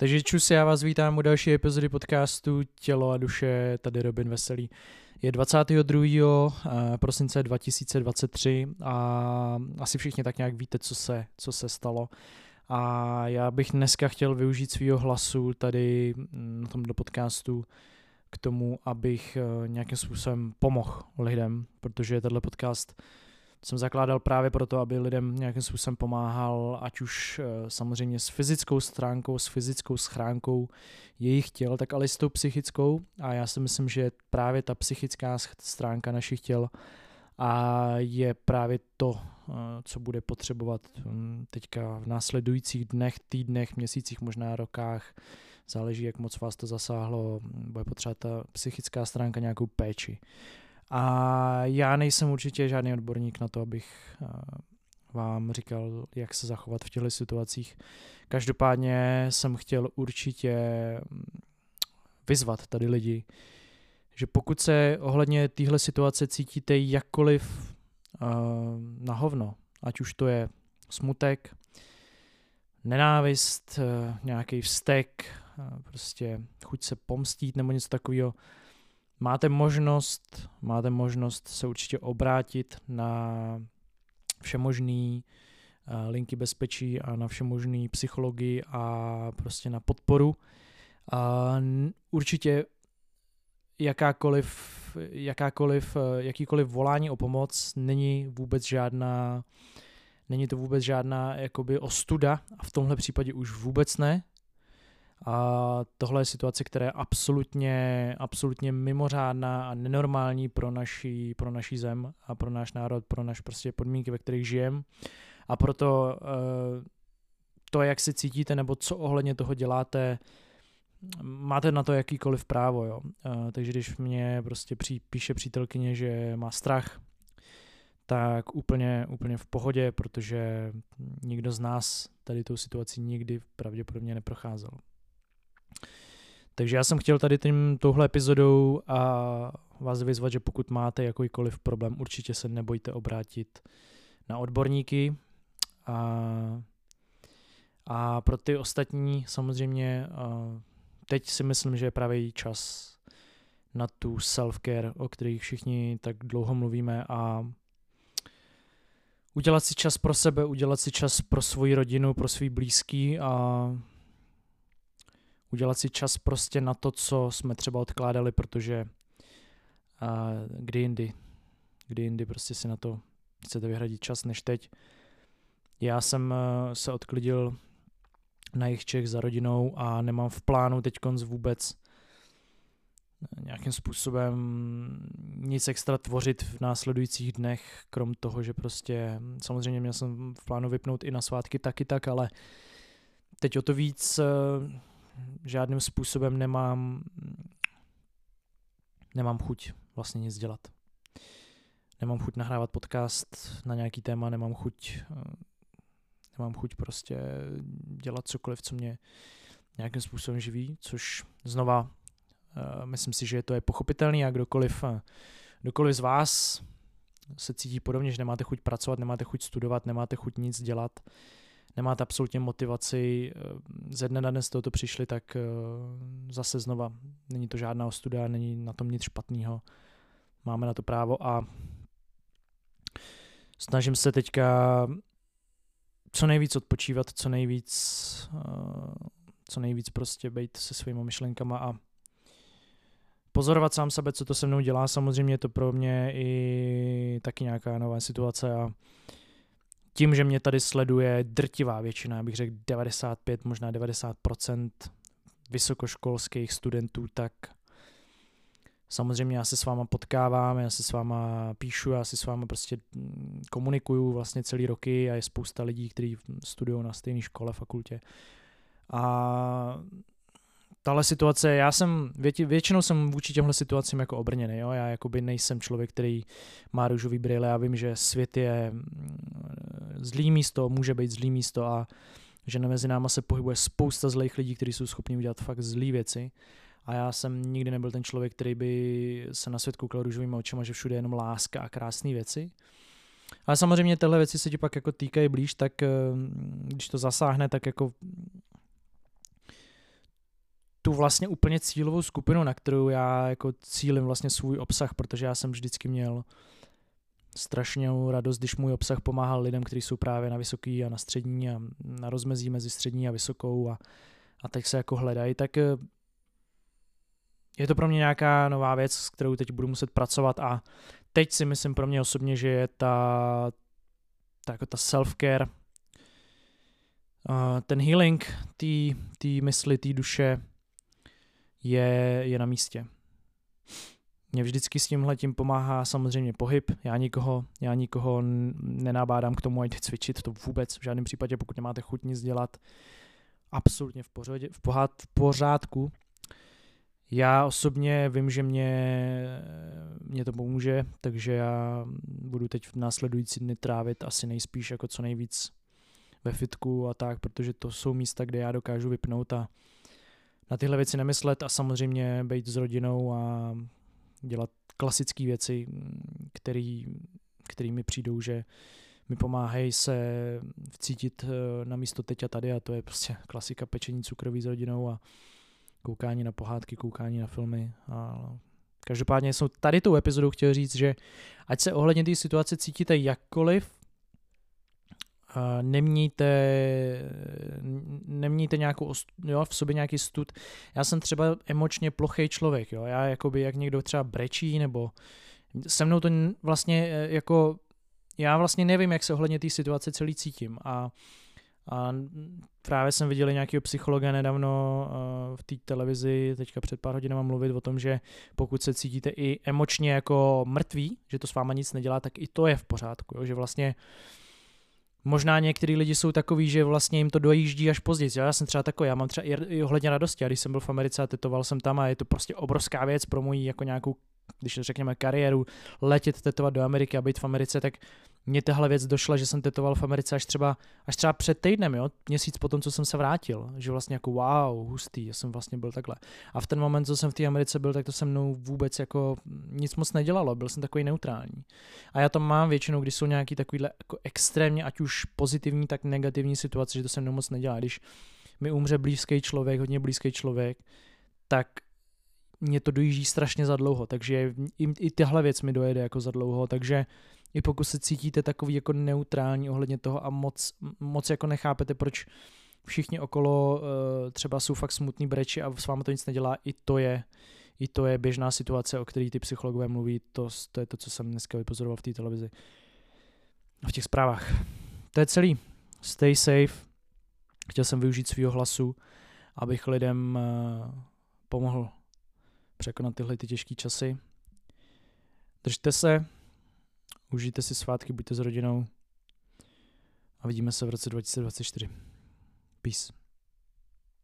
Takže čus, já vás vítám u další epizody podcastu Tělo a duše, tady Robin Veselý. Je 22. Eh, prosince 2023 a asi všichni tak nějak víte, co se, co se stalo. A já bych dneska chtěl využít svého hlasu tady na tomto podcastu k tomu, abych eh, nějakým způsobem pomohl lidem, protože tenhle podcast jsem zakládal právě proto, aby lidem nějakým způsobem pomáhal, ať už eh, samozřejmě s fyzickou stránkou, s fyzickou schránkou jejich těl, tak ale i s tou psychickou. A já si myslím, že právě ta psychická stránka našich těl a je právě to, eh, co bude potřebovat hm, teďka v následujících dnech, týdnech, měsících, možná rokách. Záleží, jak moc vás to zasáhlo, bude potřebovat ta psychická stránka nějakou péči. A já nejsem určitě žádný odborník na to, abych eh, vám říkal, jak se zachovat v těchto situacích. Každopádně jsem chtěl určitě mm, vyzvat tady lidi, že pokud se ohledně téhle situace cítíte jakkoliv uh, na hovno, ať už to je smutek, nenávist, uh, nějaký vztek, uh, prostě chuť se pomstít nebo něco takového, máte možnost, máte možnost se určitě obrátit na všemožný uh, linky bezpečí a na všemožný psychologii a prostě na podporu. A určitě jakákoliv, jakákoliv, eh, jakýkoliv volání o pomoc není vůbec žádná není to vůbec žádná jakoby ostuda a v tomhle případě už vůbec ne. A tohle je situace, která je absolutně, absolutně mimořádná a nenormální pro naší, pro naší zem a pro náš národ, pro naše prostě podmínky, ve kterých žijeme. A proto eh, to, jak si cítíte nebo co ohledně toho děláte, máte na to jakýkoliv právo, jo. Eh, takže když mě prostě při, píše přítelkyně, že má strach, tak úplně, úplně v pohodě, protože nikdo z nás tady tou situací nikdy pravděpodobně neprocházel. Takže já jsem chtěl tady tím touhle epizodou a vás vyzvat, že pokud máte jakýkoliv problém, určitě se nebojte obrátit na odborníky. A, a pro ty ostatní samozřejmě teď si myslím, že je právě čas na tu self-care, o kterých všichni tak dlouho mluvíme a udělat si čas pro sebe, udělat si čas pro svoji rodinu, pro svý blízký a udělat si čas prostě na to, co jsme třeba odkládali, protože a kdy jindy, kdy jindy prostě si na to chcete vyhradit čas než teď. Já jsem e, se odklidil na jejich Čech za rodinou a nemám v plánu teď konc vůbec nějakým způsobem nic extra tvořit v následujících dnech, krom toho, že prostě samozřejmě měl jsem v plánu vypnout i na svátky taky tak, ale teď o to víc žádným způsobem nemám, nemám chuť vlastně nic dělat. Nemám chuť nahrávat podcast na nějaký téma, nemám chuť, nemám chuť prostě dělat cokoliv, co mě nějakým způsobem živí, což znova uh, myslím si, že to je pochopitelný a kdokoliv, uh, kdokoliv z vás se cítí podobně, že nemáte chuť pracovat, nemáte chuť studovat, nemáte chuť nic dělat, nemáte absolutně motivaci, eh, ze dne na den z tohoto přišli, tak eh, zase znova není to žádná ostuda, není na tom nic špatného. Máme na to právo a snažím se teďka co nejvíc odpočívat, co nejvíc, eh, co nejvíc prostě být se svými myšlenkama a pozorovat sám sebe, co to se mnou dělá. Samozřejmě je to pro mě i taky nějaká nová situace a tím, že mě tady sleduje drtivá většina, já bych řekl 95, možná 90% vysokoškolských studentů, tak samozřejmě já se s váma potkávám, já se s váma píšu, já se s váma prostě mm, komunikuju vlastně celý roky a je spousta lidí, kteří studují na stejné škole, fakultě. A tahle situace, já jsem, větši, většinou jsem vůči těmhle situacím jako obrněný, jo? já jakoby nejsem člověk, který má růžový brýle, já vím, že svět je mm, zlý místo, může být zlý místo a že mezi náma se pohybuje spousta zlých lidí, kteří jsou schopni udělat fakt zlý věci. A já jsem nikdy nebyl ten člověk, který by se na svět koukal růžovými očima, že všude je jenom láska a krásné věci. Ale samozřejmě tyhle věci se ti pak jako týkají blíž, tak mm, když to zasáhne, tak jako vlastně úplně cílovou skupinu, na kterou já jako cílim vlastně svůj obsah, protože já jsem vždycky měl strašnou radost, když můj obsah pomáhal lidem, kteří jsou právě na vysoký a na střední a na rozmezí mezi střední a vysokou a, a teď se jako hledají, tak eh, je to pro mě nějaká nová věc, s kterou teď budu muset pracovat a teď si myslím pro mě osobně, že je ta, ta, jako ta self-care, ten healing té mysli, té duše je, je na místě. Mě vždycky s tímhle tím pomáhá samozřejmě pohyb. Já nikoho, já nikoho nenabádám k tomu, ať cvičit, to vůbec v žádném případě, pokud nemáte chuť nic dělat, absolutně v, pořadě, v, pohád, v pořádku. Já osobně vím, že mě, mě to pomůže, takže já budu teď v následující dny trávit asi nejspíš jako co nejvíc ve fitku a tak, protože to jsou místa, kde já dokážu vypnout a na tyhle věci nemyslet a samozřejmě být s rodinou a dělat klasické věci, který, který mi přijdou, že mi pomáhají se vcítit eh, na místo teď a tady a to je prostě klasika pečení cukroví s rodinou a koukání na pohádky, koukání na filmy. A každopádně jsem tady tou epizodou chtěl říct, že ať se ohledně té situace cítíte jakkoliv, nemějte, nemějte nějakou, jo, v sobě nějaký stud. Já jsem třeba emočně plochý člověk, jo, já jakoby, jak někdo třeba brečí, nebo se mnou to vlastně e, jako, já vlastně nevím, jak se ohledně té situace celý cítím a a právě jsem viděl nějakého psychologa nedávno uh, v té televizi, teďka před pár hodinama mluvit o tom, že pokud se cítíte i emočně jako mrtví, že to s váma nic nedělá, tak i to je v pořádku. Jo? Že vlastně Možná některý lidi jsou takový, že vlastně jim to dojíždí až později. Já jsem třeba takový, já mám třeba i ohledně radosti. A když jsem byl v Americe a tetoval jsem tam a je to prostě obrovská věc pro moji jako nějakou, když řekněme kariéru, letět tetovat do Ameriky a být v Americe, tak mně tahle věc došla, že jsem tetoval v Americe až třeba, až třeba před týdnem, jo, měsíc potom, co jsem se vrátil, že vlastně jako wow, hustý, já jsem vlastně byl takhle. A v ten moment, co jsem v té Americe byl, tak to se mnou vůbec jako nic moc nedělalo, byl jsem takový neutrální. A já to mám většinou, když jsou nějaký takovýhle jako extrémně, ať už pozitivní, tak negativní situace, že to se mnou moc nedělá. Když mi umře blízký člověk, hodně blízký člověk, tak mě to dojíždí strašně za dlouho, takže i, i tahle věc mi dojede jako za dlouho, takže i pokud se cítíte takový jako neutrální ohledně toho a moc, moc jako nechápete, proč všichni okolo uh, třeba jsou fakt smutný breči a s vámi to nic nedělá, i to je i to je běžná situace, o které ty psychologové mluví, to, to je to, co jsem dneska vypozoroval v té televizi v těch zprávách. To je celý. Stay safe. Chtěl jsem využít svého hlasu, abych lidem uh, pomohl překonat tyhle ty těžké časy. Držte se, Užijte si svátky, buďte s rodinou a vidíme se v roce 2024. Peace.